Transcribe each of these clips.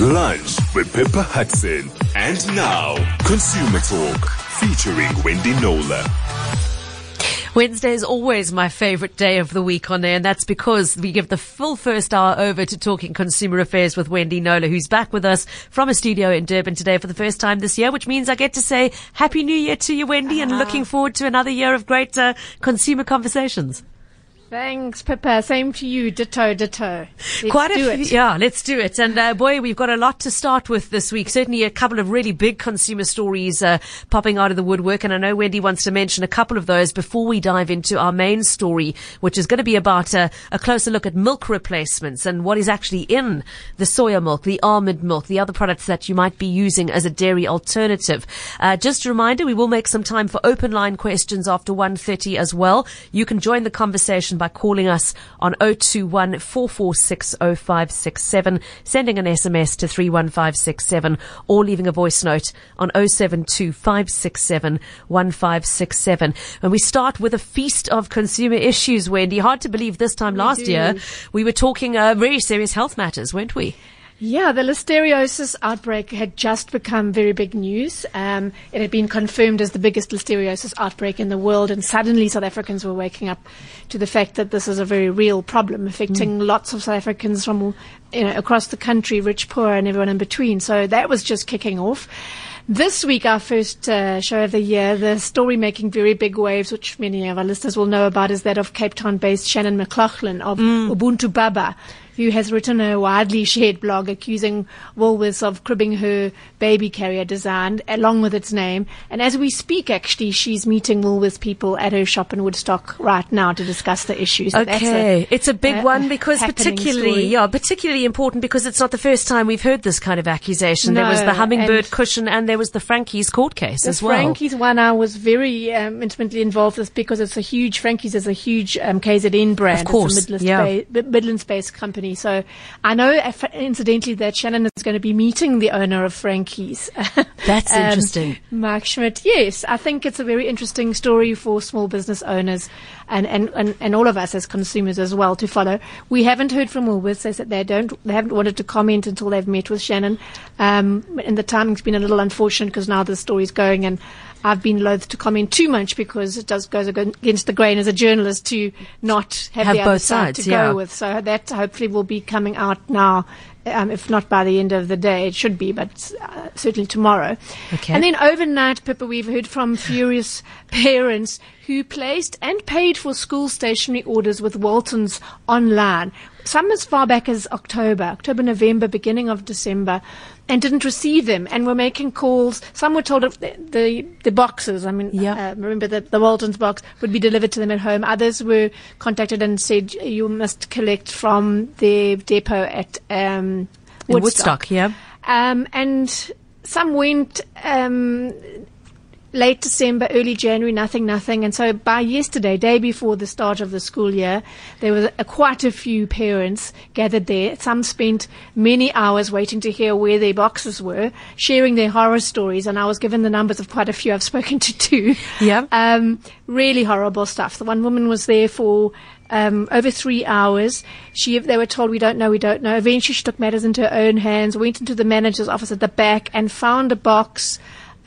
Lunch with Pippa Hudson. And now, Consumer Talk featuring Wendy Knowler. Wednesday is always my favorite day of the week on air, and that's because we give the full first hour over to talking consumer affairs with Wendy Knowler, who's back with us from a studio in Durban today for the first time this year, which means I get to say Happy New Year to you, Wendy, and looking forward to another year of great uh, consumer conversations. Thanks, Pippa. Same to you. Ditto, ditto. Let's Quite a do few, it. yeah, let's do it. And uh, boy, we've got a lot to start with this week. Certainly a couple of really big consumer stories uh, popping out of the woodwork. And I know Wendy wants to mention a couple of those before we dive into our main story, which is going to be about uh, a closer look at milk replacements and what is actually in the soya milk, the almond milk, the other products that you might be using as a dairy alternative. Uh, just a reminder, we will make some time for open line questions after 1.30 as well. You can join the conversation by calling us on 021 446 0567, sending an SMS to 31567 or leaving a voice note on 072 567 1567. And we start with a feast of consumer issues, Wendy. Hard to believe this time last do. year we were talking uh, very serious health matters, weren't we? Yeah, the listeriosis outbreak had just become very big news. Um, it had been confirmed as the biggest listeriosis outbreak in the world, and suddenly South Africans were waking up to the fact that this is a very real problem affecting lots of South Africans from you know across the country, rich, poor, and everyone in between. So that was just kicking off. This week, our first uh, show of the year, the story making very big waves, which many of our listeners will know about, is that of Cape Town based Shannon McLaughlin of Ubuntu Baba, who has written a widely shared blog accusing Woolworths of cribbing her baby carrier design along with its name. And as we speak, actually, she's meeting Woolworths people at her shop in Woodstock right now to discuss the issues. Okay, it's a big a- one because particularly, story. yeah, particularly important because it's not the first time we've heard this kind of accusation. there was the hummingbird cushion and there was the Frankie's court case as well. Frankie's one I was very um, intimately involved with because it's a huge Frankie's is a huge um, KZN brand. Of course, it's a Midlands yeah. ba- Midlands based company. So I know, incidentally, that Shannon is going to be meeting the owner of Frankie's. That's Um, interesting. Mark Schmidt. Yes, I think it's a very interesting story for small business owners and, and, and, and all of us as consumers as well to follow. We haven't heard from Woolworths. They said they don't, they haven't wanted to comment until they've met with Shannon. Um, and the timing's been a little unfortunate because now the story's going and I've been loath to comment too much because it does goes against the grain as a journalist to not have, Have the other both side sides, to yeah. go with. So that hopefully will be coming out now. Um, if not by the end of the day, it should be, but uh, certainly tomorrow. Okay. And then overnight, Pippa, we've heard from furious parents who placed and paid for school stationery orders with Waltons online. Some as far back as October, October, November, beginning of December, and didn't receive them and were making calls. Some were told of the, the, the boxes, I mean, Yeah. uh, remember the, the Waltons box would be delivered to them at home. Others were contacted and said, you must collect from the depot at um, In Woodstock, yeah. um, and some went um, late December, early January, nothing, nothing. And so by yesterday, day before the start of the school year, there were a, quite a few parents gathered there. Some spent many hours waiting to hear where their boxes were, sharing their horror stories. And I was given the numbers of quite a few I've spoken to two. Yeah. Um, really horrible stuff. The one woman was there for um, over three hours. She, they were told, we don't know, we don't know. Eventually, she took matters into her own hands, went into the manager's office at the back, and found a box.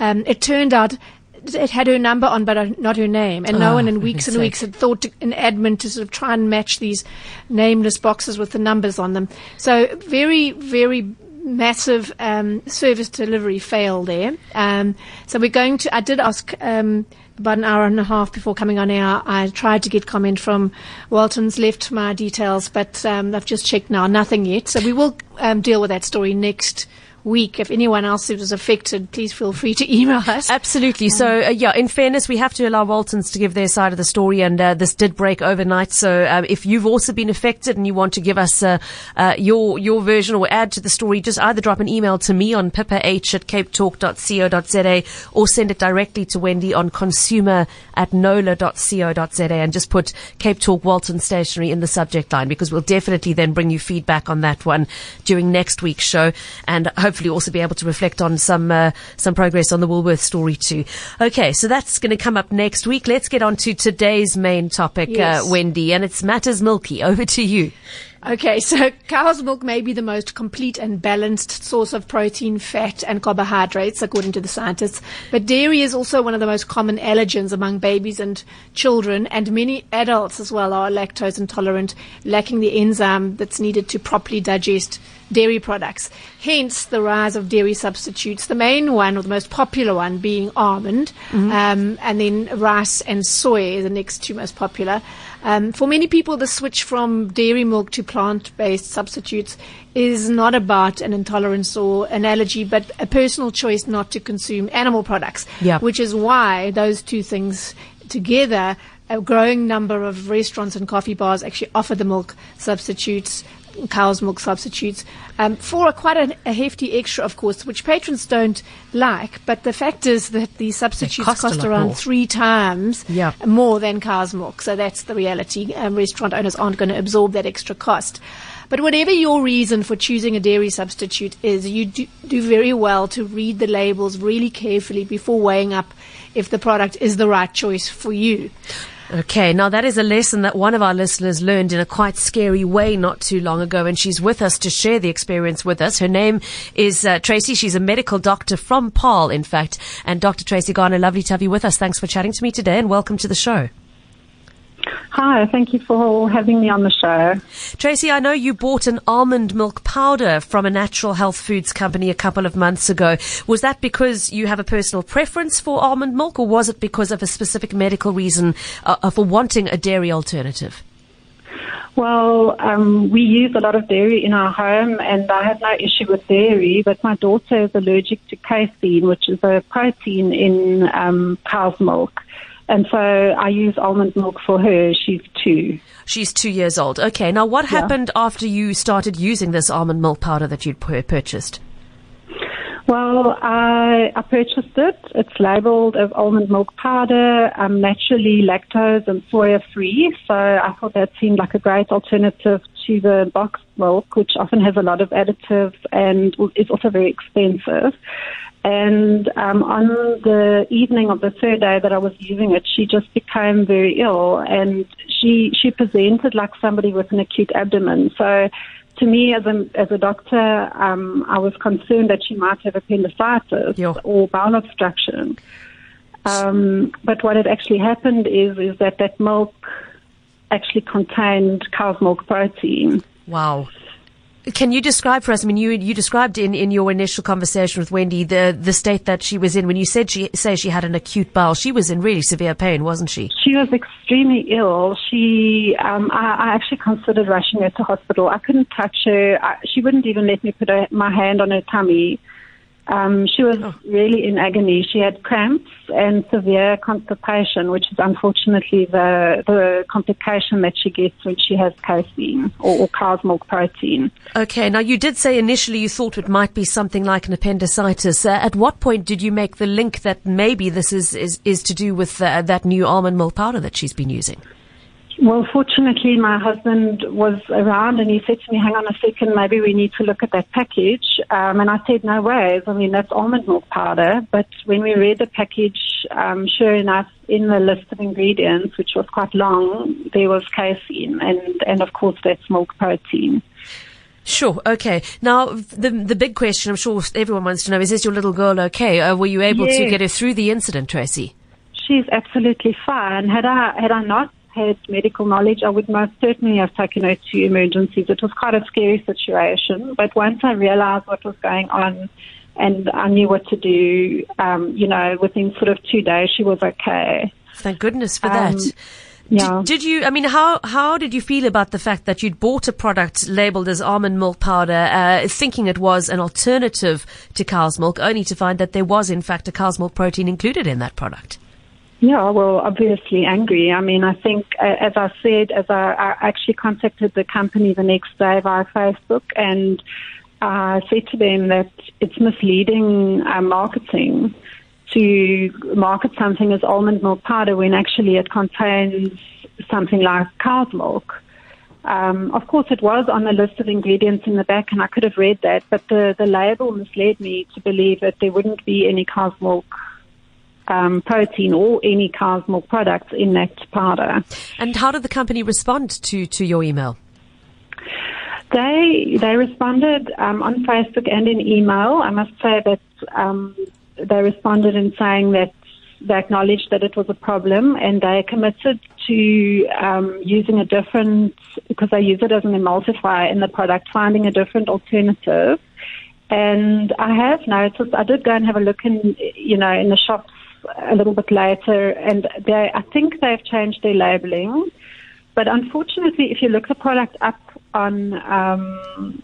Um, it turned out it had her number on, but not her name. And no one in weeks and weeks had thought to, in admin to sort of try and match these nameless boxes with the numbers on them. So very, very massive um, service delivery fail there. Um, so we're going to. I did ask um, about an hour and a half before coming on air. I tried to get comment from Walton's, left my details, but um, I've just checked now, nothing yet. So we will um, deal with that story next week. If anyone else was affected, please feel free to email us. Absolutely. So, uh, yeah, in fairness, we have to allow Waltons to give their side of the story, and uh, this did break overnight. So, um, if you've also been affected and you want to give us uh, uh, your your version or add to the story, just either drop an email to me on pippah at capetalk.co.za or send it directly to Wendy on consumer at knowler.co.za and just put Cape Talk Walton Stationery in the subject line because we'll definitely then bring you feedback on that one during next week's show and hopefully also be able to reflect on some uh, some progress on the Woolworth story too. Okay, so that's going to come up next week. Let's get on to today's main topic, Yes. uh, Wendy, and it's matters milky. Over to you. Okay, so cow's milk may be the most complete and balanced source of protein, fat, and carbohydrates, according to the scientists. But dairy is also one of the most common allergens among babies and children, and many adults as well are lactose intolerant, lacking the enzyme that's needed to properly digest dairy products. Hence the rise of dairy substitutes. The main one, or the most popular one, being almond, mm-hmm. um, and then rice and soy, are the next two most popular. Um, for many people, the switch from dairy milk to plant-based substitutes is not about an intolerance or an allergy, but a personal choice not to consume animal products. Yep. Which is why those two things together a growing number of restaurants and coffee bars actually offer the milk substitutes cow's milk substitutes um, for a, quite a, a, hefty extra, of course, which patrons don't like. But the fact is that the substitutes cost, cost around more. three times yeah. more than cow's milk. So that's the reality. Um, restaurant owners aren't going to absorb that extra cost. But whatever your reason for choosing a dairy substitute is, you do, do very well to read the labels really carefully before weighing up if the product is the right choice for you. Okay, now that is a lesson that one of our listeners learned in a quite scary way not too long ago, and she's with us to share the experience with us. Her name is uh, Tracy. She's a medical doctor from Paarl, in fact. And Dr. Tracy Garner, lovely to have you with us. Thanks for chatting to me today, and welcome to the show. Hi, thank you for having me on the show. Tracy, I know you bought an almond milk powder from a natural health foods company a couple of months ago. Was that because you have a personal preference for almond milk, or was it because of a specific medical reason uh, for wanting a dairy alternative? Well, um, we use a lot of dairy in our home, and I have no issue with dairy. But my daughter is allergic to casein, which is a protein in um, cow's milk. And so I use almond milk for her. She's two. She's two years old. Okay. Now, what Yeah. happened after you started using this almond milk powder that you'd purchased? Well, I, I purchased it. It's labeled as almond milk powder, um, naturally lactose and soya free. So I thought that seemed like a great alternative to the boxed milk, which often has a lot of additives and is also very expensive. And um, on the evening of the third day that I was using it, she just became very ill, and she she presented like somebody with an acute abdomen. So, to me, as a as a doctor, um, I was concerned that she might have appendicitis Yeah. or bowel obstruction. Um, but what had actually happened is is that that milk actually contained cow's milk protein. Wow. Can you describe for us? I mean, you you described in, in your initial conversation with Wendy the the state that she was in when you said she say she had an acute bowel. She was in really severe pain, wasn't she? She was extremely ill. She, um, I, I actually considered rushing her to hospital. I couldn't touch her. I, she wouldn't even let me put her, my hand on her tummy. Um, she was really in agony. She had cramps and severe constipation, which is unfortunately the the complication that she gets when she has casein or, or cow's milk protein. Okay. Now you did say initially you thought it might be something like an appendicitis. Uh, at what point did you make the link that maybe this is is, is to do with uh, that new almond milk powder that she's been using? Well, fortunately, my husband was around and he said to me, hang on a second, maybe we need to look at that package. Um, and I said, no ways. I mean, that's almond milk powder. But when we read the package, um, sure enough, in the list of ingredients, which was quite long, there was casein and, and of course that's milk protein. Sure. Okay. Now the the big question I'm sure everyone wants to know is: Is your little girl okay? Uh, were you able to get her through the incident, Tracy? She's absolutely fine. Had I, had I not had medical knowledge, I would most certainly have taken her to emergencies. It was quite a scary situation, but once I realized what was going on and I knew what to do, um, you know, within sort of two days, she was okay. Thank goodness for Um, that. yeah. Did, did you? I mean, how how did you feel about the fact that you'd bought a product labeled as almond milk powder, uh, thinking it was an alternative to cow's milk, only to find that there was in fact a cow's milk protein included in that product? Yeah, well, obviously angry. I mean, I think, uh, as I said, as I, I actually contacted the company the next day via Facebook and I said to them that it's misleading uh, marketing to market something as almond milk powder when actually it contains something like cow's milk. Um, of course, it was on the list of ingredients in the back, and I could have read that, but the, the label misled me to believe that there wouldn't be any cow's milk um, protein or any cow's milk products in that powder. And how did the company respond to to your email? They they responded um, on Facebook and in email. I must say that um, they responded in saying that they acknowledged that it was a problem and they committed to um, using a different because they use it as an emulsifier in the product, finding a different alternative. And I have noticed. I did go and have a look in, you know, in the shops a little bit later, and they I think they've changed their labeling. But unfortunately, if you look the product up on um,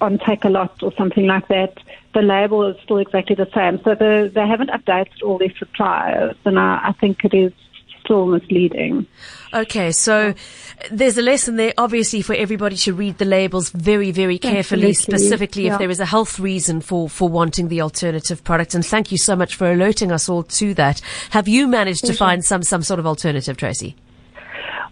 on Takealot or something like that, the label is still exactly the same. So the, they haven't updated all their suppliers, and I, I think it is still misleading. Okay, so there's a lesson there, obviously, for everybody to read the labels very, very carefully, Absolutely, specifically if there is a health reason for, for wanting the alternative product. And thank you so much for alerting us all to that. Have you managed to find some, some sort of alternative, Tracy?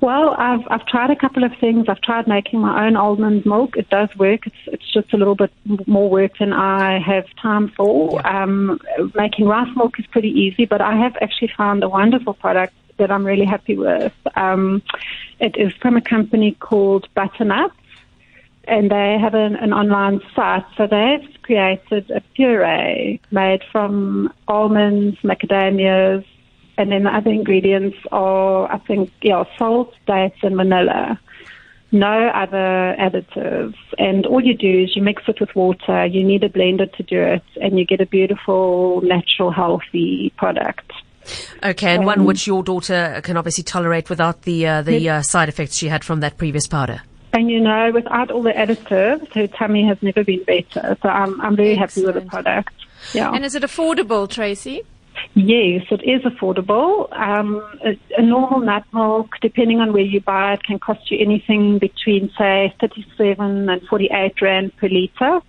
Well, I've I've tried a couple of things. I've tried making my own almond milk. It does work. It's it's just a little bit more work than I have time for. Um, making rice milk is pretty easy, but I have actually found a wonderful product that I'm really happy with. Um, it is from a company called Butternuts, and they have an, an online site. So they've created a puree made from almonds, macadamias, and then the other ingredients are, I think, yeah, salt, dates, and vanilla. No other additives. And all you do is you mix it with water. You need a blender to do it, and you get a beautiful, natural, healthy product. Okay, and one Um, which your daughter can obviously tolerate without the, uh, the uh, side effects she had from that previous powder. And you know, without all the additives, her tummy has never been better. So I'm, I'm very happy with the product. Yeah. And is it affordable, Tracy? Yes, it is affordable. Um, a, a normal nut milk, depending on where you buy it, can cost you anything between, say, 37 and 48 rand per litre.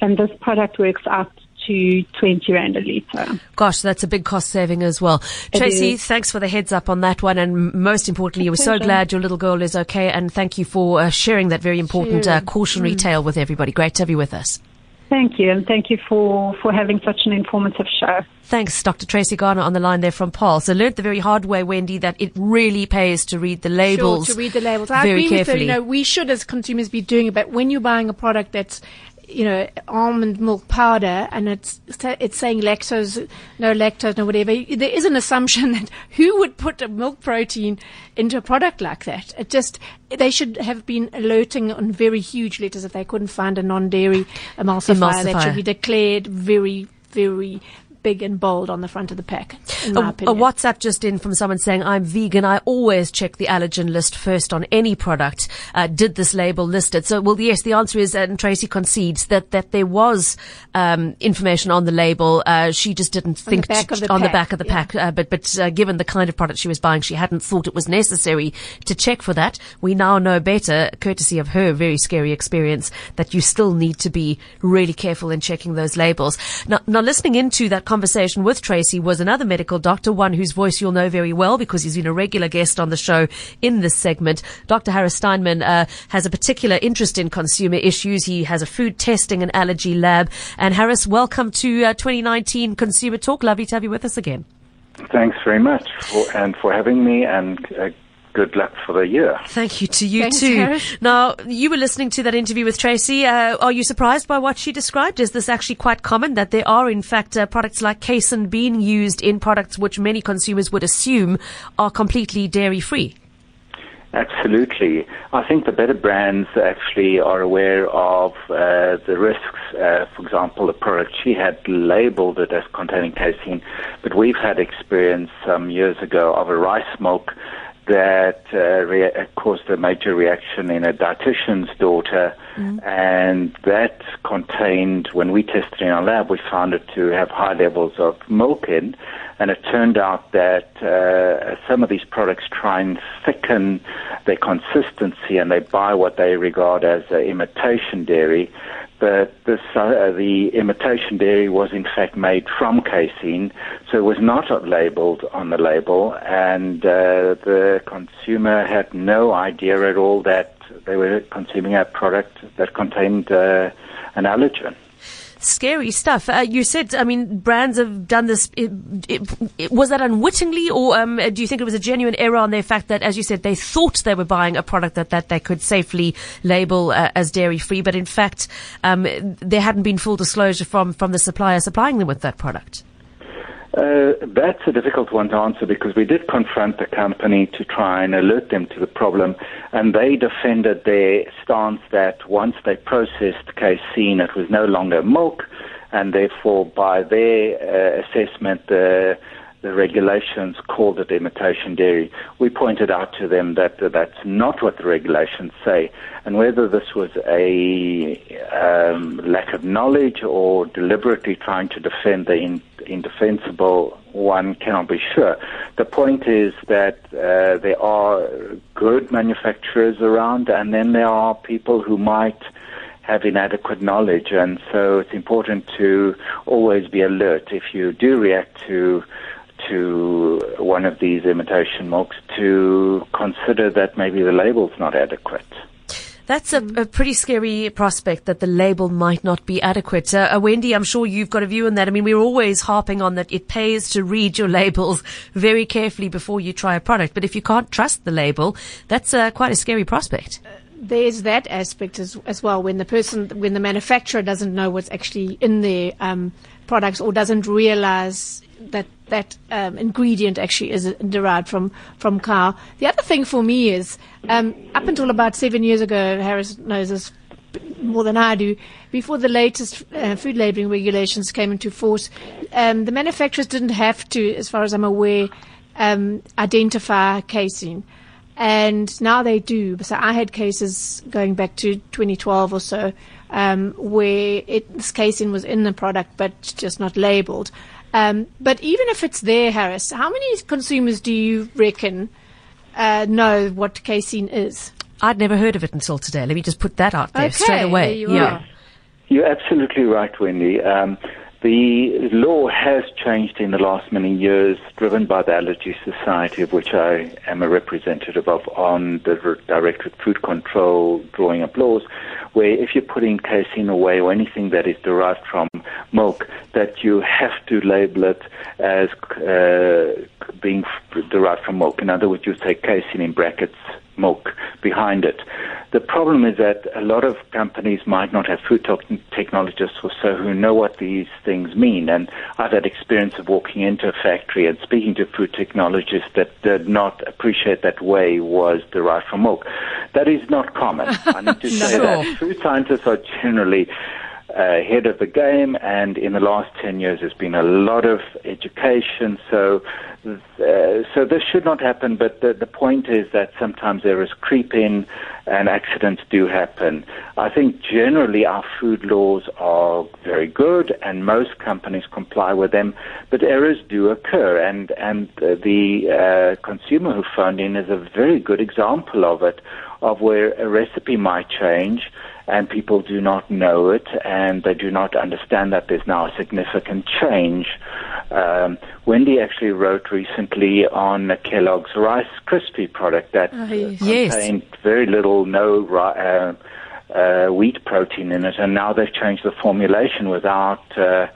And this product works out to 20 rand a litre. Gosh, that's a big cost saving as well. It Tracy, is. thanks for the heads up on that one. And most importantly, we're so glad your little girl is okay. And thank you for uh, sharing that very important uh, cautionary tale with everybody. Great to have you with us. Thank you, and thank you for, for having such an informative show. Thanks, Dr. Tracy Garner on the line there from Paarl. So learned the very hard way, Wendy, that it really pays to read the labels. Sure, to read the labels. I very agree with carefully. her. You know, we should as consumers be doing it, but when you're buying a product that's you know, almond milk powder, and it's it's saying lactose, no lactose, no whatever. There is an assumption that who would put a milk protein into a product like that? It just they should have been alerting on very huge letters if they couldn't find a non-dairy emulsifier, that should be declared very, very big and bold on the front of the pack. A, a. WhatsApp just in from someone saying, I'm vegan. I always check the allergen list first on any product. Uh, did this label list it? So, well, yes, the answer is, and Tracy concedes that, that there was, um, information on the label. Uh, she just didn't think back to- of the on the back of the yeah. pack. Uh, but, but, uh, given the kind of product she was buying, she hadn't thought it was necessary to check for that. We now know better, courtesy of her very scary experience, that you still need to be really careful in checking those labels. Now, now listening into that conversation with Tracy was another medical doctor, one whose voice you'll know very well because he's been a regular guest on the show in this segment. Dr. Harris Steinman uh, has a particular interest in consumer issues. He has a food testing and allergy lab. And Harris, welcome to uh, 2019 Consumer Talk. Lovely to have you with us again. Thanks very much for, and for having me, and uh, good luck for the year. Thank you to you Thanks, too. Harris. Now, you were listening to that interview with Tracy. Uh, are you surprised by what she described? Is this actually quite common that there are, in fact, uh, products like casein being used in products which many consumers would assume are completely dairy free? Absolutely. I think the better brands actually are aware of uh, the risks. Uh, for example, the product she had labeled it as containing casein, but we've had experience some years ago of a rice milk that uh, rea- caused a major reaction in a dietitian's daughter, and that contained, when we tested in our lab, we found it to have high levels of milk in, and it turned out that uh, some of these products try and thicken their consistency, and they buy what they regard as imitation dairy. But this, uh, the imitation dairy was in fact made from casein, so it was not labeled on the label, and uh, the consumer had no idea at all that they were consuming a product that contained uh, an allergen. Scary stuff. Uh, you said, I mean, brands have done this. It, it, it, was that unwittingly, or um, do you think it was a genuine error on their fact that, as you said, they thought they were buying a product that, that they could safely label uh, as dairy free, but in fact, um, there hadn't been full disclosure from, from the supplier supplying them with that product? Uh, that's a difficult one to answer because we did confront the company to try and alert them to the problem, and they defended their stance that once they processed casein, it was no longer milk, and therefore, by their uh, assessment, the the regulations called it imitation dairy. We pointed out to them that that's not what the regulations say, and whether this was a um, lack of knowledge or deliberately trying to defend the in, indefensible, one cannot be sure. The point is that uh, there are good manufacturers around, and then there are people who might have inadequate knowledge, and so it's important to always be alert if you do react to to one of these imitation milks to consider that maybe the label's not adequate. That's a, a, pretty scary prospect that the label might not be adequate. Uh, uh, Wendy, I'm sure you've got a view on that. I mean, we're always harping on that it pays to read your labels very carefully before you try a product. But if you can't trust the label, that's uh, quite a scary prospect. Uh, there's that aspect as, as well when the person, when the manufacturer doesn't know what's actually in their um, products or doesn't realize that that um, ingredient actually is derived from from cow. The other thing for me is um, up until about seven years ago, Harris knows this more than I do. Before the latest uh, food labelling regulations came into force, um, the manufacturers didn't have to, as far as I'm aware, um, identify casein. And now they do. So I had cases going back to 2012 or so um, where it, this casein was in the product but just not labelled. Um, but even if it's there, Harris, how many consumers do you reckon uh, know what casein is? I'd never heard of it until today. Let me just put that out there okay, straight away. There you yeah. Are. You're absolutely right, Wendy. Um, the law has changed in the last many years, driven by the Allergy Society, of which I am a representative of, on the Directorate Food Control drawing up laws, where if you're putting casein away or anything that is derived from milk, that you have to label it as uh, being derived from milk. In other words, you say casein in brackets milk behind it. The problem is that a lot of companies might not have food technologists or so who know what these things mean. And I've had experience of walking into a factory and speaking to food technologists that did not appreciate that whey was derived from milk. That is not common. I need to say that food scientists are generally ahead of the game, and in the last 10 years, there's been a lot of education. So, uh, so this should not happen. But the, the point is that sometimes errors creep in, and accidents do happen. I think generally our food laws are very good, and most companies comply with them. But errors do occur, and and the uh, consumer who phoned in is a very good example of it, of where a recipe might change and people do not know it and they do not understand that there's now a significant change. Um, Wendy actually wrote recently on a Kellogg's Rice Krispie product that oh, yes. contained very little, no uh, uh, wheat protein in it, and now they've changed the formulation without uh,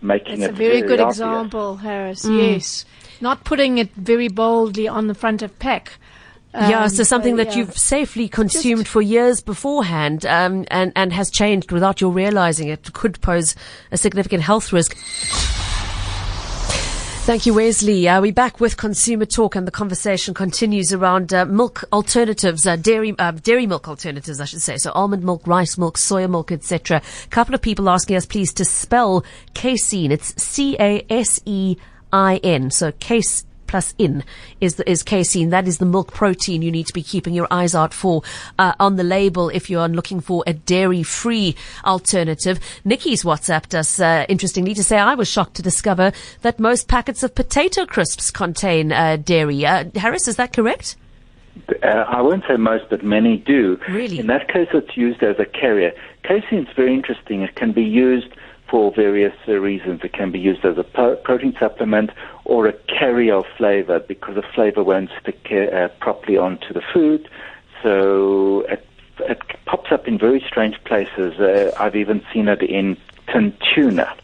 making That's it. a very, very good obvious. example, Harris. Mm. Yes, not putting it very boldly on the front of pack. Um, yeah, so something that yeah. you've safely consumed Just for years beforehand um, and, and has changed without your realizing it could pose a significant health risk. Thank you, Wesley. Uh, we're back with Consumer Talk, and the conversation continues around uh, milk alternatives, uh, dairy uh, dairy milk alternatives, I should say. So almond milk, rice milk, soya milk, etc. A couple of people asking us, please, to spell casein. It's C A S E I N. So case plus in is the, is casein. That is the milk protein you need to be keeping your eyes out for uh, on the label if you are looking for a dairy-free alternative. Nikki's WhatsApped us uh, interestingly to say I was shocked to discover that most packets of potato crisps contain uh, dairy. Uh, Harris, is that correct? Uh, I won't say most, but many do. Really? In that case, it's used as a carrier. Casein is very interesting. It can be used for various uh, reasons. It can be used as a po- protein supplement or a carrier of flavor because the flavor won't stick uh, properly onto the food. So it, it pops up in very strange places. Uh, I've even seen it in tin tuna.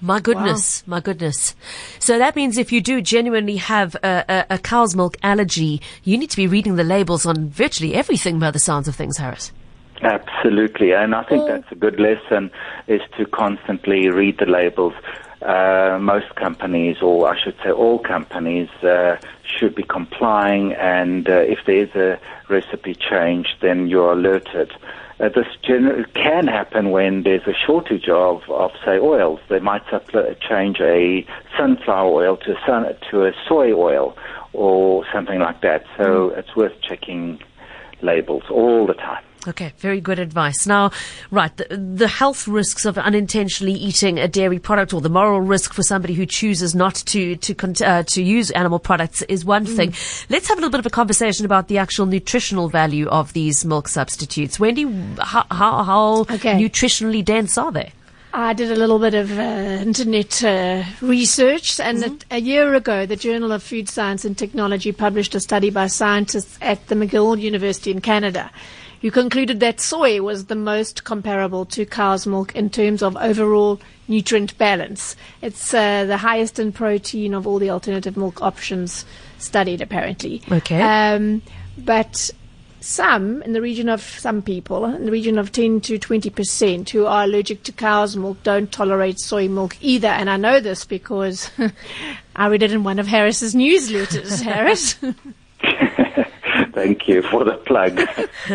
My goodness, wow. my goodness. So that means if you do genuinely have a, a, a, cow's milk allergy, you need to be reading the labels on virtually everything by the sounds of things, Harris. Absolutely. And I think that's a good lesson is to constantly read the labels. Uh, most companies, or I should say all companies, uh, should be complying and uh, if there is a recipe change, then you're alerted. Uh, this can happen when there's a shortage of, of say, oils. They might suppl- change a sunflower oil to, sun- to a soy oil or something like that. So mm. it's worth checking labels all the time. Okay, very good advice. Now, right, the, the, health risks of unintentionally eating a dairy product, or the moral risk for somebody who chooses not to to uh, to use animal products, is one mm. thing. Let's have a little bit of a conversation about the actual nutritional value of these milk substitutes. Wendy, how how, how okay. nutritionally dense are they? I did a little bit of uh, internet uh, research, and mm-hmm. a, a year ago, the Journal of Food Science and Technology published a study by scientists at the McGill University in Canada who concluded that soy was the most comparable to cow's milk in terms of overall nutrient balance. It's uh, the highest in protein of all the alternative milk options studied, apparently. Okay. Um, but some, in the region of some people, in the region of 10 to 20 percent, who are allergic to cow's milk don't tolerate soy milk either. And I know this because I read it in one of Harris's newsletters, Harris. Thank you for the plug.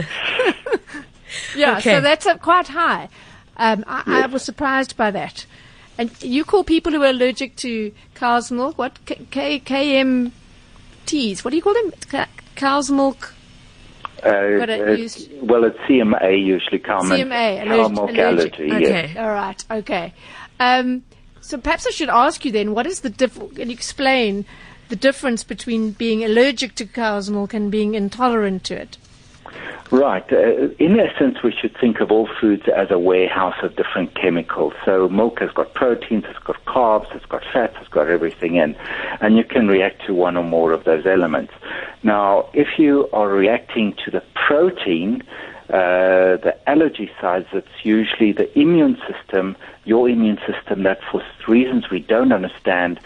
yeah, okay. so that's quite high. Um, I, yes. I, was surprised by that. And you call people who are allergic to cow's milk what K- K- KMTs? What do you call them? C- cow's milk. Uh, uh, well, it's CMA usually common. CMA, cow milk allergy. Okay, yes. all right, okay. Um, so perhaps I should ask you then, what is the difference? Can you explain the difference between being allergic to cow's milk and being intolerant to it? Right. Uh, in essence, we should think of all foods as a warehouse of different chemicals. So milk has got proteins, it's got carbs, it's got fats, it's got everything in. And you can react to one or more of those elements. Now, if you are reacting to the protein, uh, the allergy side, it's usually the immune system, your immune system that for reasons we don't understand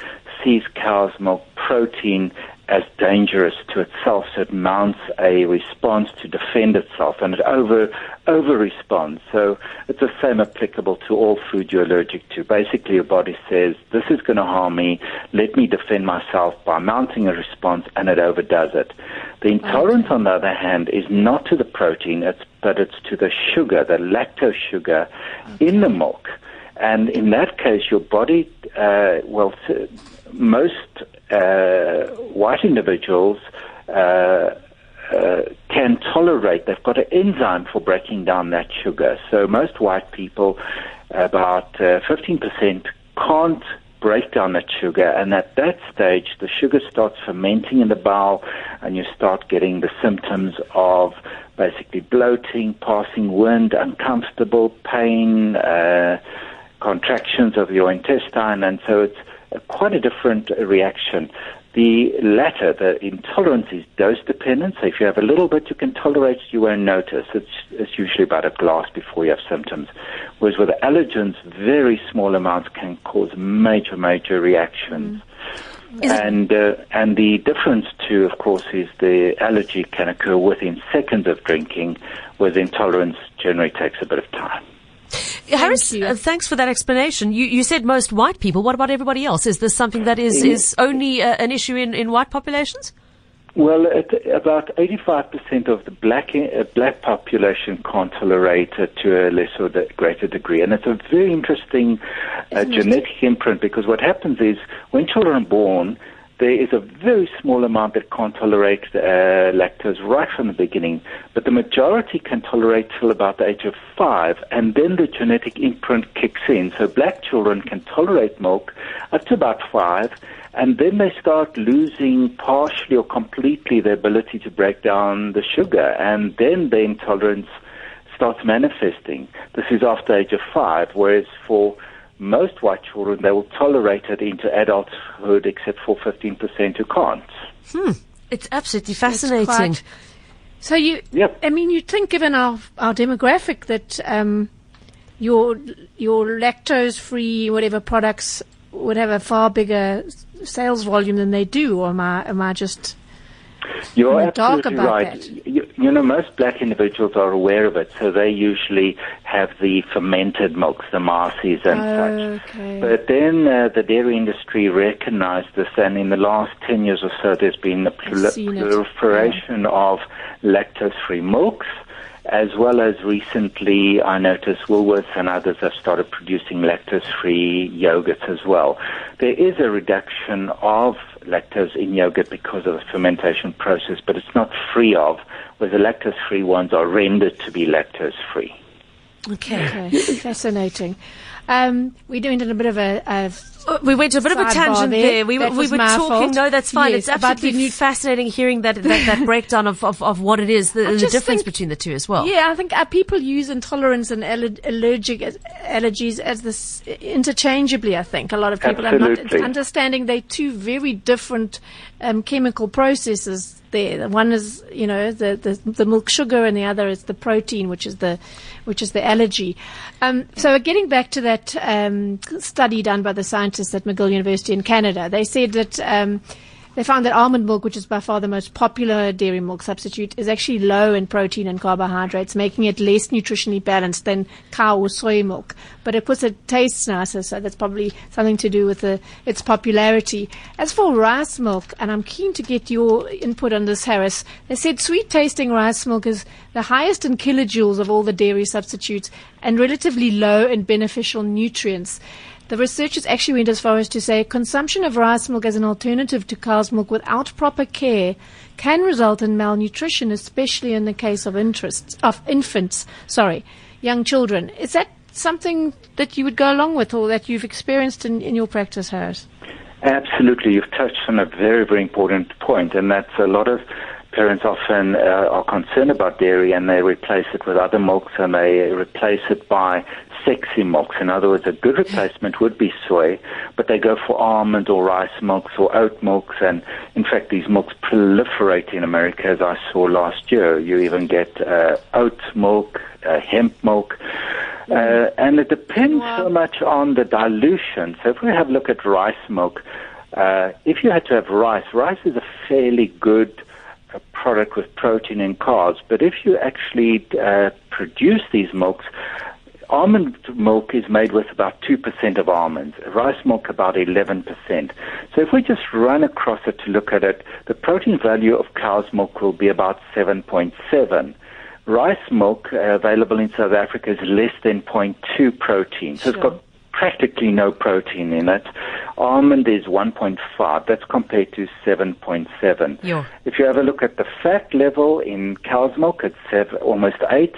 sees cow's milk protein as dangerous to itself, so it mounts a response to defend itself, and it over over responds. So it's the same applicable to all food you're allergic to. Basically, your body says, "This is going to harm me. Let me defend myself by mounting a response," and it overdoes it. The intolerance, on the other hand, is not to the protein, it's but it's to the sugar, the lactose sugar okay. in the milk. And in that case, your body, uh, well, most uh, white individuals uh, uh, can tolerate, they've got an enzyme for breaking down that sugar. So most white people, about 15%, uh, can't break down that sugar, and at that stage, the sugar starts fermenting in the bowel, and you start getting the symptoms of basically bloating, passing wind, uncomfortable pain, uh, contractions of your intestine, and so it's quite a different reaction. The latter, the intolerance, is dose dependent. So if you have a little bit you can tolerate, it. you won't notice. It's, it's usually about a glass before you have symptoms. Whereas with allergens, very small amounts can cause major, major reactions. Mm. And uh, and the difference too, of course, is the allergy can occur within seconds of drinking, whereas intolerance generally takes a bit of time. Harris, Thank uh, thanks for that explanation. You, you said most white people. What about everybody else? Is this something that is, is only uh, an issue in, in white populations? Well, it, about 85% of the black uh, black population can't tolerate it to a lesser or greater degree, and it's a very interesting uh, genetic imprint because what happens is when children are born, there is a very small amount that can't tolerate uh, lactose right from the beginning, but the majority can tolerate till about the age of five, and then the genetic imprint kicks in. So black children can tolerate milk up to about five, and then they start losing partially or completely the ability to break down the sugar, and then the intolerance starts manifesting. This is after age of five, whereas for most white children, they will tolerate it into adulthood, except for 15% who can't. Hmm. It's absolutely fascinating. so you, yep. I mean, you'd think given our, our demographic that um, your your lactose free whatever products would have a far bigger sales volume than they do, or am I am I just You're in the dark absolutely about right. You, you know, most black individuals are aware of it, so they usually have the fermented milks, the marcies and such. Okay. But then uh, the dairy industry recognized this, and in the last 10 years or so, there's been the it, proliferation of lactose-free milks, as well as recently, I noticed Woolworths and others have started producing lactose-free yogurts as well. There is a reduction of lactose in yogurt because of the fermentation process, but it's not free of, where the lactose-free ones are rendered to be lactose-free. Okay. Okay, fascinating. Um, we're doing a bit of a, a Uh, We went to a bit of a tangent there. there. We, That we were talking. fault. No, that's fine. Yes, it's about the absolutely fascinating hearing that that, that breakdown of, of, of what it is, the, the difference think- between the two as well. Yeah, I think uh, people use intolerance and aller- allergic as- allergies as this interchangeably. I think a lot of people are not Absolutely. understanding they're two very different um, chemical processes. There, one is you know the, the the milk sugar, and the other is the protein, which is the which is the allergy. Um, so getting back to that um, study done by the scientists at McGill University in Canada, they said that. Um, they found that almond milk, which is by far the most popular dairy milk substitute, is actually low in protein and carbohydrates, making it less nutritionally balanced than cow or soy milk. But of course, it tastes nicer, so that's probably something to do with the, its popularity. As for rice milk, and I'm keen to get your input on this, Harris, they said sweet tasting rice milk is the highest in kilojoules of all the dairy substitutes and relatively low in beneficial nutrients. The researchers actually went as far as to say consumption of rice milk as an alternative to cow's milk without proper care can result in malnutrition, especially in the case of interests of infants. Sorry, young children. Is that something that you would go along with, or that you've experienced in, in your practice, Harris? Absolutely, you've touched on a very, very important point, and that's a lot of parents often uh, are concerned about dairy and they replace it with other milks and they replace it by sexy milks. In other words, a good replacement would be soy, but they go for almond or rice milks or oat milks, and in fact, these milks proliferate in America, as I saw last year. You even get uh, oat milk, uh, hemp milk. Uh, and it depends so much on the dilution. So if we have a look at rice milk, uh, if you had to have rice, rice is a fairly good uh, product with protein and carbs. But if you actually uh, produce these milks, almond milk is made with about 2% of almonds, rice milk about 11%. So if we just run across it to look at it, the protein value of cow's milk will be about 7.7. Rice milk uh, available in South Africa is less than 0.2 protein. So it's got practically no protein in it. Almond is 1.5. That's compared to 7.7. Yeah. If you have a look at the fat level in cow's milk, it's seven, almost 8.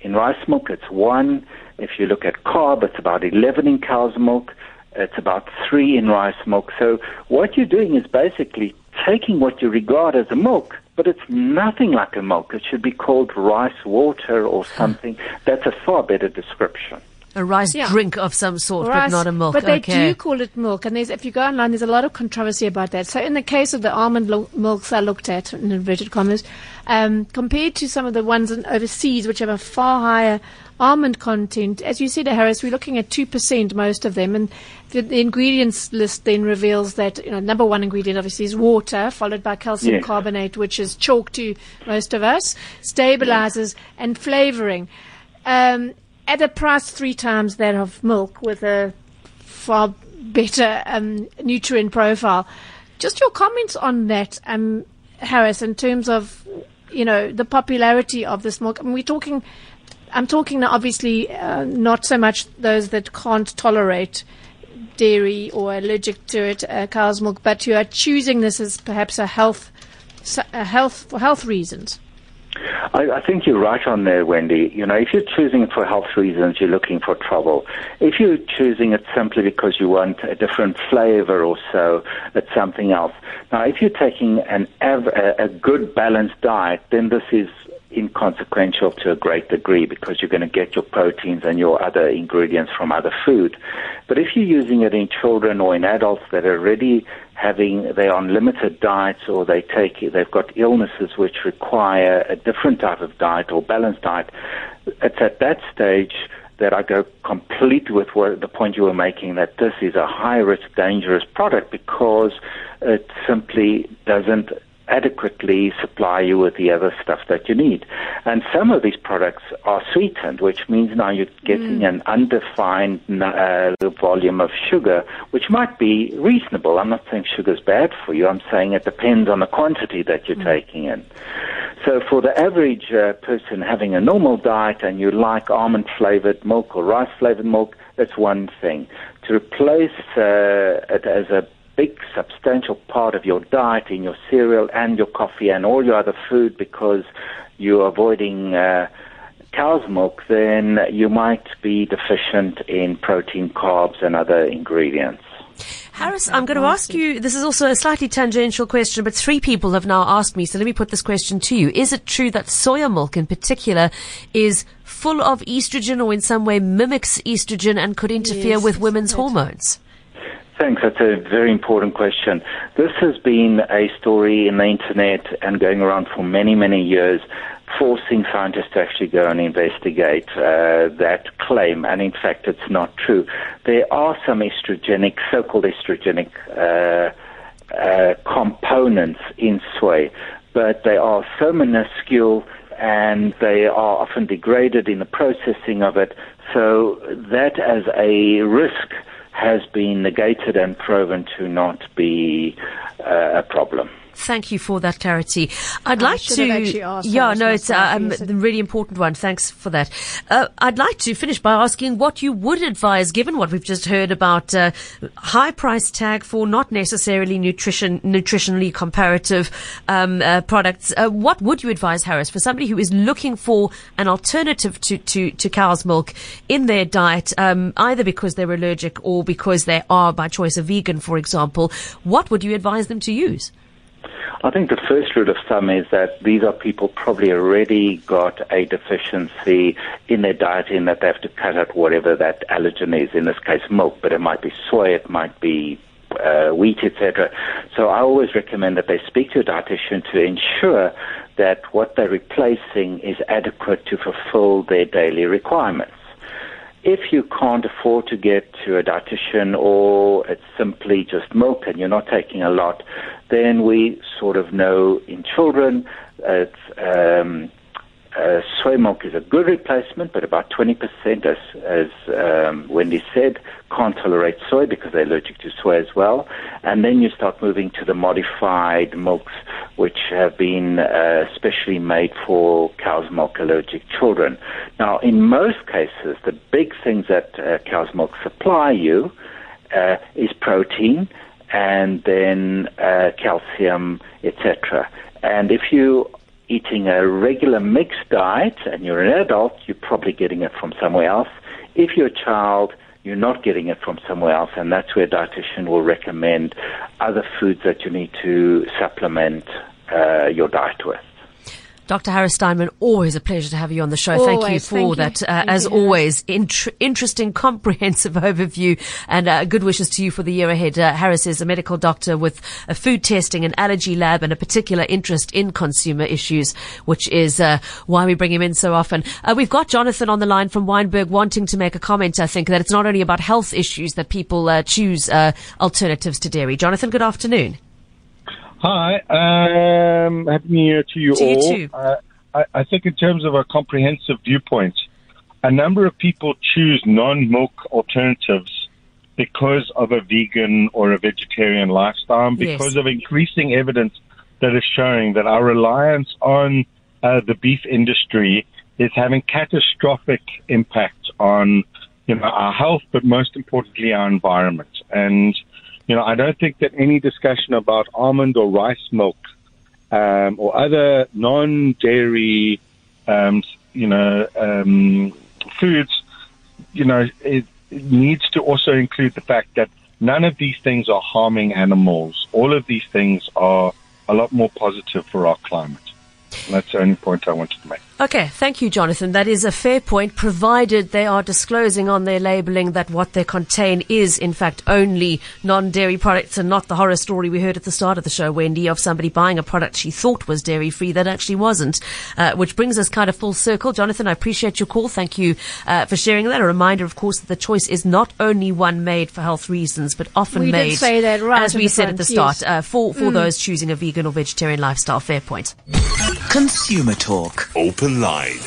In rice milk, it's 1. If you look at carb, it's about 11 in cow's milk. It's about 3 in rice milk. So what you're doing is basically taking what you regard as a milk, but it's nothing like a milk. It should be called rice water or something. That's a far better description. A rice Yeah. drink of some sort, Rice, but not a milk. But they okay. do call it milk, and there's, if you go online, there's a lot of controversy about that. So, in the case of the almond lo- milks I looked at, in inverted commas, um, compared to some of the ones in overseas, which have a far higher almond content, as you said, Harris, we're looking at two percent most of them, and the, the ingredients list then reveals that you know number one ingredient obviously is water, followed by calcium Yes. carbonate, which is chalk to most of us, stabilizers, and flavoring. Um, at a price three times that of milk with a far better um, nutrient profile. Just your comments on that, um, Harris, in terms of you know the popularity of this milk. I mean, we're talking. I'm talking now, obviously, uh, not so much those that can't tolerate dairy or allergic to it, uh, cow's milk, but you are choosing this as perhaps a health, a health for health reasons. I, I think you're right on there, Wendy. You know, if you're choosing it for health reasons, you're looking for trouble. If you're choosing it simply because you want a different flavor or so, it's something else. Now, if you're taking an av- a, a good balanced diet, then this is inconsequential to a great degree because you're going to get your proteins and your other ingredients from other food. But if you're using it in children or in adults that are already having they're on limited diets or they take they've got illnesses which require a different type of diet or balanced diet, it's at that stage that I go completely with what, the point you were making that this is a high risk, dangerous product because it simply doesn't adequately supply you with the other stuff that you need. And some of these products are sweetened, which means now you're getting mm. an undefined uh, volume of sugar, which might be reasonable. I'm not saying sugar's bad for you. I'm saying it depends on the quantity that you're mm. taking in. So for the average uh, person having a normal diet and you like almond flavored milk or rice flavored milk, that's one thing. To replace uh, it as a big substantial part of your diet in your cereal and your coffee and all your other food because you're avoiding uh, cow's milk, then you might be deficient in protein, carbs, and other ingredients. Harris, I'm going to ask you, this is also a slightly tangential question, but three people have now asked me, so let me put this question to you. Is it true that soya milk in particular is full of estrogen or in some way mimics estrogen and could interfere yes, with women's hormones? Thanks. That's a very important question. This has been a story in the internet and going around for many, many years, forcing scientists to actually go and investigate uh, that claim. And in fact, it's not true. There are some estrogenic, so-called estrogenic uh, uh, components in soy, but they are so minuscule and they are often degraded in the processing of it. So that as a risk has been negated and proven to not be uh, a problem. Thank you for that clarity. I'd like to. yeah, no, it's uh, um, a really important one. Thanks for that. Uh, I'd like to finish by asking what you would advise, given what we've just heard about uh, high price tag for not necessarily nutrition, nutritionally comparative um, uh, products. Uh, what would you advise, Harris, for somebody who is looking for an alternative to to, to cow's milk in their diet, um, either because they're allergic or because they are by choice a vegan, for example? What would you advise them to use? I think the first rule of thumb is that these are people probably already got a deficiency in their diet in that they have to cut out whatever that allergen is, in this case milk, but it might be soy, it might be uh, wheat, etc. So I always recommend that they speak to a dietitian to ensure that what they're replacing is adequate to fulfill their daily requirements if you can't afford to get to a dietitian or it's simply just milk and you're not taking a lot, then we sort of know in children it's um, uh, soy milk is a good replacement, but about 20%, as, as um, Wendy said, can't tolerate soy because they're allergic to soy as well. And then you start moving to the modified milks, which have been uh, specially made for cow's milk allergic children. Now, in most cases, the big things that uh, cow's milk supply you uh, is protein and then uh, calcium, etc. And if you eating a regular mixed diet and you're an adult, you're probably getting it from somewhere else. If you're a child, you're not getting it from somewhere else, and that's where a dietitian will recommend other foods that you need to supplement uh, your diet with. Dr. Harris Steinman, always a pleasure to have you on the show. Always, thank you for thank that. You. Uh, as you, always, int- interesting, comprehensive overview and uh, good wishes to you for the year ahead. Uh, Harris is a medical doctor with a food testing and allergy lab and a particular interest in consumer issues, which is uh, why we bring him in so often. Uh, we've got Jonathan on the line from Wynberg wanting to make a comment, I think, that it's not only about health issues that people uh, choose alternatives to dairy. Jonathan, good afternoon. Hi, um, happy New Year to you to all. You uh, I, I, think in terms of a comprehensive viewpoint, a number of people choose non-milk alternatives because of a vegan or a vegetarian lifestyle, because yes. of increasing evidence that is showing that our reliance on uh, the beef industry is having catastrophic impact on you know our health, but most importantly our environment. And you know, I don't think that any discussion about almond or rice milk um, or other non-dairy, um, you know, um, foods, you know, it, it needs to also include the fact that none of these things are harming animals. All of these things are a lot more positive for our climate. That's the only point I wanted to make. Okay, thank you, Jonathan. That is a fair point, provided they are disclosing on their labeling that what they contain is, in fact, only non-dairy products and not the horror story we heard at the start of the show, Wendy, of somebody buying a product she thought was dairy-free that actually wasn't, uh, which brings us kind of full circle. Jonathan, I appreciate your call. Thank you uh, for sharing that. A reminder, of course, that the choice is not only one made for health reasons, but often We made, say that right as we said front, at the yes. start, uh, for, for those choosing a vegan or vegetarian lifestyle. Fair point. Consumer Talk. Open line.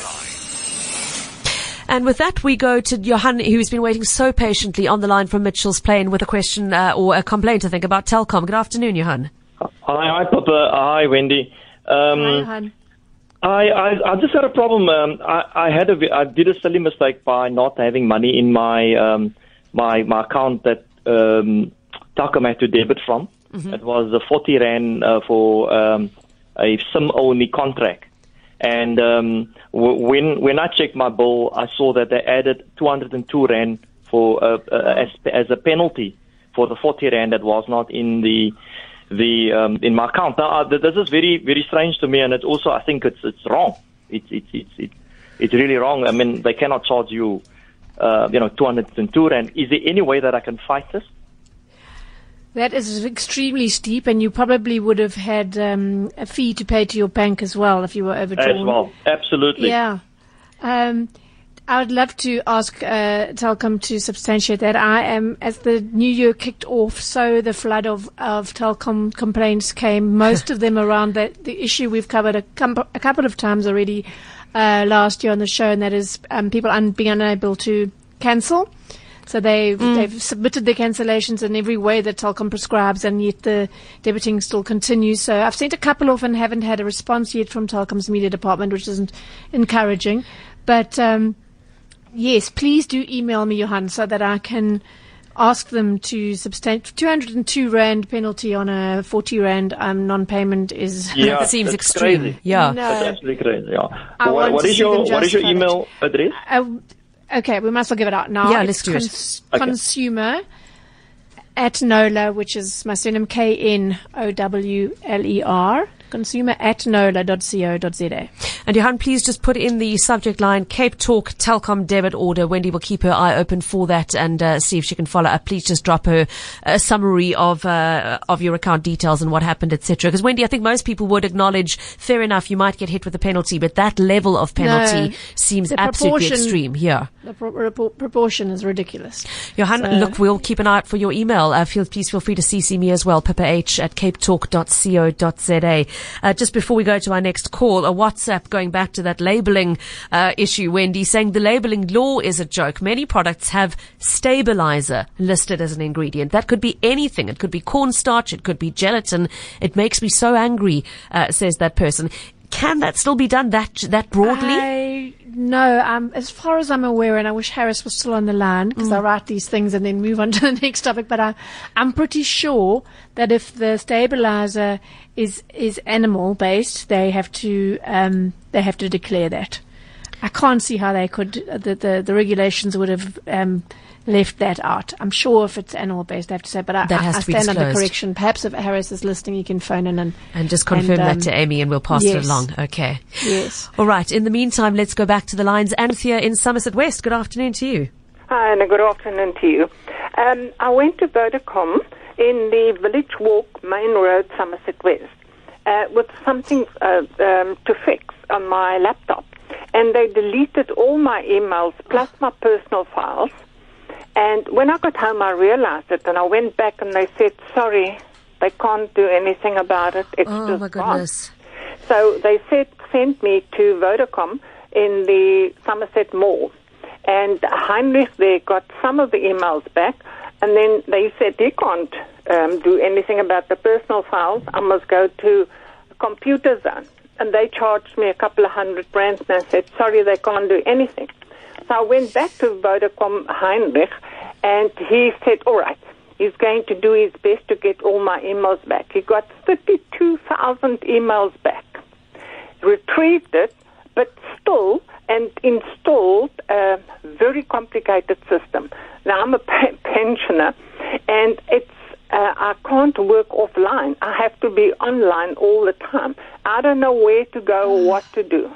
And with that, we go to Johan, who's been waiting so patiently on the line from Mitchell's Plain with a question uh, or a complaint, I think, about Telkom. Good afternoon, Johan. Hi, hi, Papa. Hi, Wendy. Um, Hi, hon. I, I, I just had a problem. Um, I, I had a, I did a silly mistake by not having money in my, um, my, my account that um, Telkom had to debit from. It was the 40 rand uh, for um, a SIM only contract. And um, w- when when I checked my bill, I saw that they added 202 rand for uh, uh, as as a penalty for the 40 rand that was not in the the um, in my account. Now uh, th- this is very very strange to me, and it's also I think it's it's wrong. It's it's it's it's, it's really wrong. I mean they cannot charge you uh, you know 202 rand. Is there any way that I can fight this? That is extremely steep, and you probably would have had um, a fee to pay to your bank as well if you were overdrawn. As well, absolutely. Yeah. Um, I would love to ask uh, Telkom to substantiate that. I am, as the new year kicked off, so the flood of, of Telkom complaints came. Most of them around the, the issue we've covered a, com- a couple of times already uh, last year on the show, and that is um, people un- being unable to cancel. So they they've submitted their cancellations in every way that Telkom prescribes, and yet the debiting still continues. So I've sent a couple off and haven't had a response yet from Telkom's media department, which isn't encouraging. But um, yes, please do email me, Johan, so that I can ask them to substantiate 202 rand penalty on a 40 rand um, non-payment is Yeah, That seems extreme. Crazy. Yeah. No. That's absolutely crazy. Yeah. I What, want what to is see your what is your email address? Uh, okay, we might as well give it out now. Yeah, It's let's do it. Okay. Consumer at knowler, which is my surname K N O W L E R. Consumer at knowler.co.za. And Johan, please just put in the subject line Cape Talk Telkom debit order. Wendy will keep her eye open for that and uh, see if she can follow up. Please just drop her a summary of uh, of your account details and what happened, etc. Because Wendy, I think most people would acknowledge, fair enough, you might get hit with a penalty, but that level of penalty No. seems absolutely extreme. Yeah. The pro- proportion is ridiculous. Johan, So- look, we'll keep an eye out for your email. Uh, feel, please feel free to CC me as well, Pippa H at capetalk.co.za. Uh, just before we go to our next call, a WhatsApp going back to that labeling uh, issue, Wendy, saying the labeling law is a joke. Many products have stabilizer listed as an ingredient. That could be anything. It could be cornstarch. It could be gelatin. It makes me so angry, uh, says that person. Can that still be done that that broadly? I no, um, as far as I'm aware, and I wish Harris was still on the line because I write these things and then move on to the next topic. But I, I'm pretty sure that if the stabilizer is is animal based, they have to um, they have to declare that. I can't see how they could uh, the the, the regulations would have um, left that out. I'm sure if it's animal based, they have to say. But I, That has I to be stand under disclosed. correction. Perhaps if Harris is listening, he can phone in and and just confirm and, um, that to Amy and we'll pass it along. Okay. yes. All right. In the meantime, let's go back to the lines. Anthea in Somerset West. Good afternoon to you. Hi, and a good afternoon to you. Um, I went to Vodacom in the Village Walk Main Road, Somerset West, uh, with something uh, um, to fix on my laptop. And they deleted all my emails plus my personal files. And when I got home, I realized it, and I went back and they said, sorry, they can't do anything about it. It's Oh just my gone." So they said, sent me to Vodacom in the Somerset Mall. And Heinrich there got some of the emails back. And then they said, they can't um, do anything about the personal files. I must go to Computer Zone. And they charged me a couple of hundred rands. And I said, sorry, they can't do anything. So I went back to Vodacom Heinrich. And he said, all right. He's going to do his best to get all my emails back. He got 32,000 emails back retrieved it, but still and installed a very complicated system. Now I'm a pensioner, and it's uh, I can't work offline. I have to be online all the time, I don't know where to go or what to do.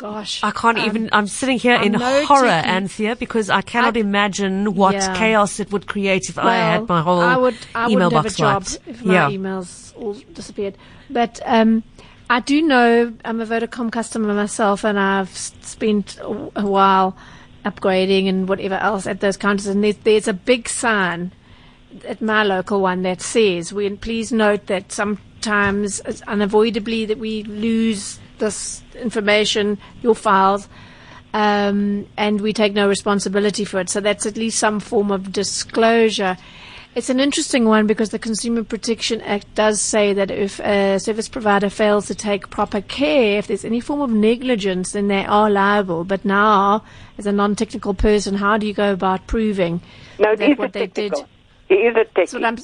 Gosh. I can't um, even. I'm sitting here I in know horror, techni- Anthea, because I cannot I- imagine what Yeah. chaos it would create if I had my whole I would, I email box have a job if my yeah. emails all disappeared. But um, I do know I'm a Vodacom customer myself, and I've spent a a while upgrading and whatever else at those counters. And there's, there's a big sign at my local one that says, "We please note that sometimes it's unavoidably that we lose this information, your files." um, and we take no responsibility for it. So that's at least some form of disclosure. It's an interesting one because the Consumer Protection Act does say that if a service provider fails to take proper care, if there's any form of negligence, then they are liable. But now, as a non-technical person, how do you go about proving No, it that what they did? technical. He is a That's what techie. I'm.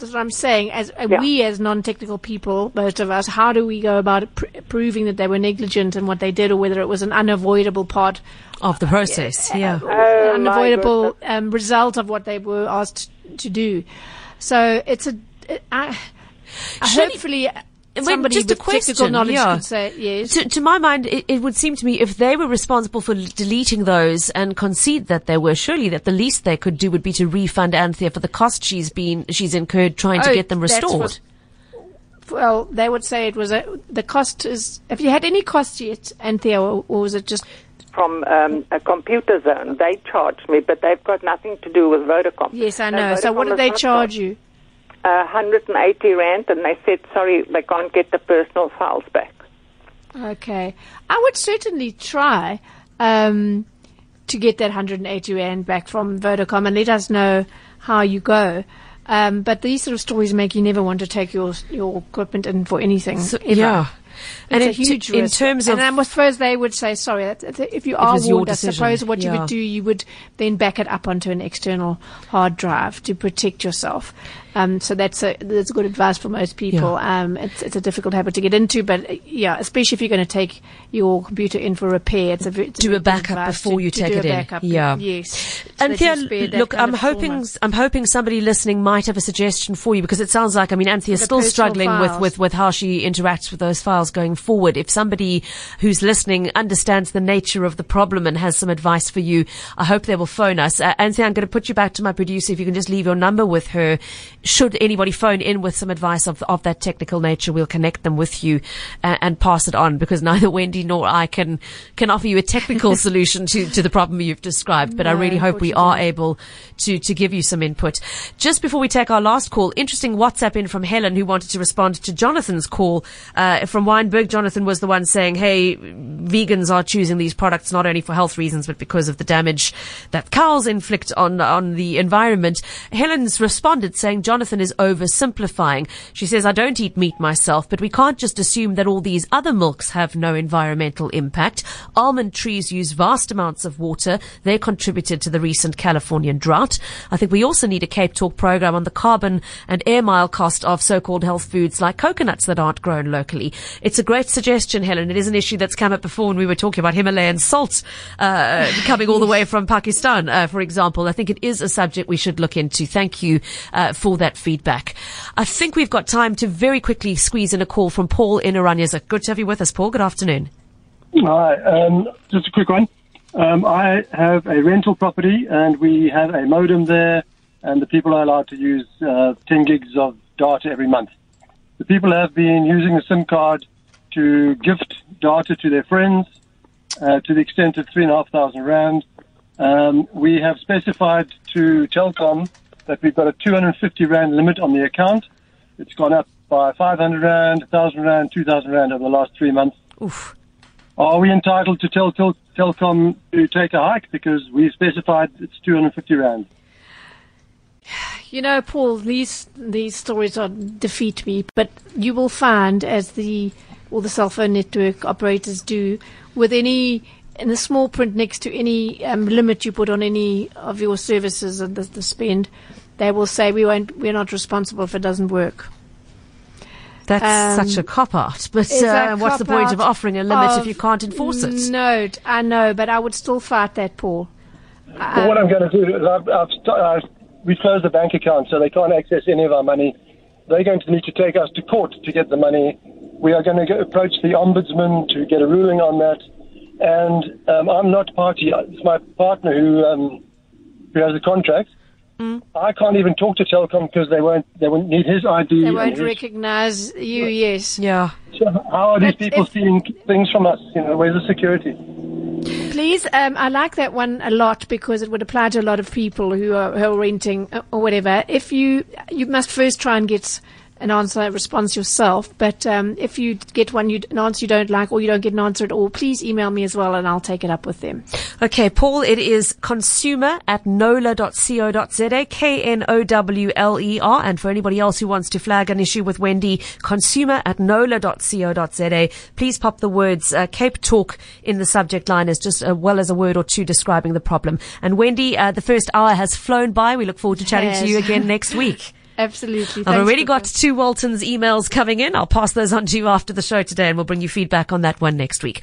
That's what I'm saying. As uh, Yeah. we, as non-technical people, most of us, how do we go about pr- proving that they were negligent in what they did, or whether it was an unavoidable part Of the process, yeah. Oh, unavoidable um, result of what they were asked to do. So it's a. It, I, Surely- hopefully, Wait, somebody just a with technical question, knowledge yeah. could say yes. To, to my mind, it, it would seem to me if they were responsible for deleting those and concede that they were, surely that the least they could do would be to refund Anthea for the cost she's been she's incurred trying to Oh, get them restored. what- well, they would say it was a, the cost is. Have you had any cost yet, Anthea, or, or was it just From um, a computer zone, they charged me, but they've got nothing to do with Vodacom. Yes, I And know. So what Vodacom did they not charge you? Uh, 180 rand, and they said, sorry, they can't get the personal files back. Okay. I would certainly try um, to get that 180 Rand back from Vodacom and let us know how you go. Um, but these sort of stories make you never want to take your your equipment in for anything. So- ever. yeah. And It's in a t- huge in risk. terms of- and I suppose they would say, sorry, that, that if you are was warned, I suppose what you would do, you would then back it up onto an external hard drive to protect yourself. Um, so that's a, that's good advice for most people. Um, it's, it's a difficult habit to get into, but uh, yeah, especially if you're going to take your computer in for repair, it's a, it's Do a good backup before to- you take it in. Yeah. Yes. So Anthea, look, I'm hoping trauma. I'm hoping somebody listening might have a suggestion for you because it sounds like I mean Anthea's The still struggling with, with, with how she interacts with those files going forward. If somebody who's listening understands the nature of the problem and has some advice for you, I hope they will phone us. Uh, Anthea, I'm going to put you back to my producer. If you can just leave your number with her, should anybody phone in with some advice of of that technical nature, we'll connect them with you uh, and pass it on because neither Wendy nor I can can offer you a technical solution to to the problem you've described. But I really hope we are able to, to give you some input. Just before we take our last call, interesting WhatsApp in from Helen who wanted to respond to Jonathan's call uh, from Wynberg. Jonathan was the one saying, hey, vegans are choosing these products not only for health reasons, but because of the damage that cows inflict on, on the environment. Helen's responded saying Jonathan is oversimplifying. She says, I don't eat meat myself, but we can't just assume that all these other milks have no environmental impact. Almond trees use vast amounts of water. They contributed to the recent Californian drought. I think we also need a Cape Talk program on the carbon and air mile cost of so-called health foods like coconuts that aren't grown locally. It's a great suggestion, Helen. It is an issue that's come up before when we were talking about Himalayan salt uh, coming all the way from Pakistan, uh, for example. I think it is a subject we should look into. Thank you uh, for that feedback. I think we've got time to very quickly squeeze in a call from Paul in Oranjezicht. Good to have you with us, Paul. Good afternoon. Hi, um, just a quick one. Um, I have a rental property and we have a modem there, and the people are allowed to use uh, 10 gigs of data every month. The people have been using the SIM card to gift data to their friends uh, to the extent of 3,500 Rand. Um, we have specified to Telkom that we've got a 250 Rand limit on the account. It's gone up by 500 Rand, 1,000 Rand, 2,000 Rand over the last three months. Oof. Are we entitled to tell Tel- Telkom to take a hike because we specified it's 250 rand? You know, Paul, these these stories are defeat me, but you will find, as the all the cell phone network operators do, with any in the small print next to any um, limit you put on any of your services and the, the spend, they will say we won't, we're not responsible if it doesn't work. That's Um, such a cop out. But uh, what's the point of offering a limit if you can't enforce it? No, t- I know, but I would still fight that, Paul. Well, what I'm going to do is I've, I've, st- I've, we closed the bank account so they can't access any of our money. They're going to need to take us to court to get the money we are going to approach the ombudsman to get a ruling on that. And um, I'm not party. It's my partner who um, who has the contract. Mm. I can't even talk to Telkom because they won't. They won't need his ID. They won't his- recognize you, yes. Yeah. So how are these But people if- stealing things from us? You know, where's the security? Please, um, I like that one a lot because it would apply to a lot of people who are, who are renting uh, or whatever. If you, you must first try and get an answer, response yourself. But um, if you get one, you, an answer you don't like, or you don't get an answer at all, please email me as well, and I'll take it up with them. Okay, Paul, it is consumer at knowler.co.za, K-N-O-W-L-E-R. And for anybody else who wants to flag an issue with Wendy, consumer at knowler.co.za. Please pop the words uh, Cape Talk in the subject line as just as well as a word or two describing the problem. And Wendy, uh, the first hour has flown by. We look forward to chatting to you again next week. Absolutely. I've Thanks already got two Walton's emails coming in. I'll pass those on to you after the show today and we'll bring you feedback on that one next week.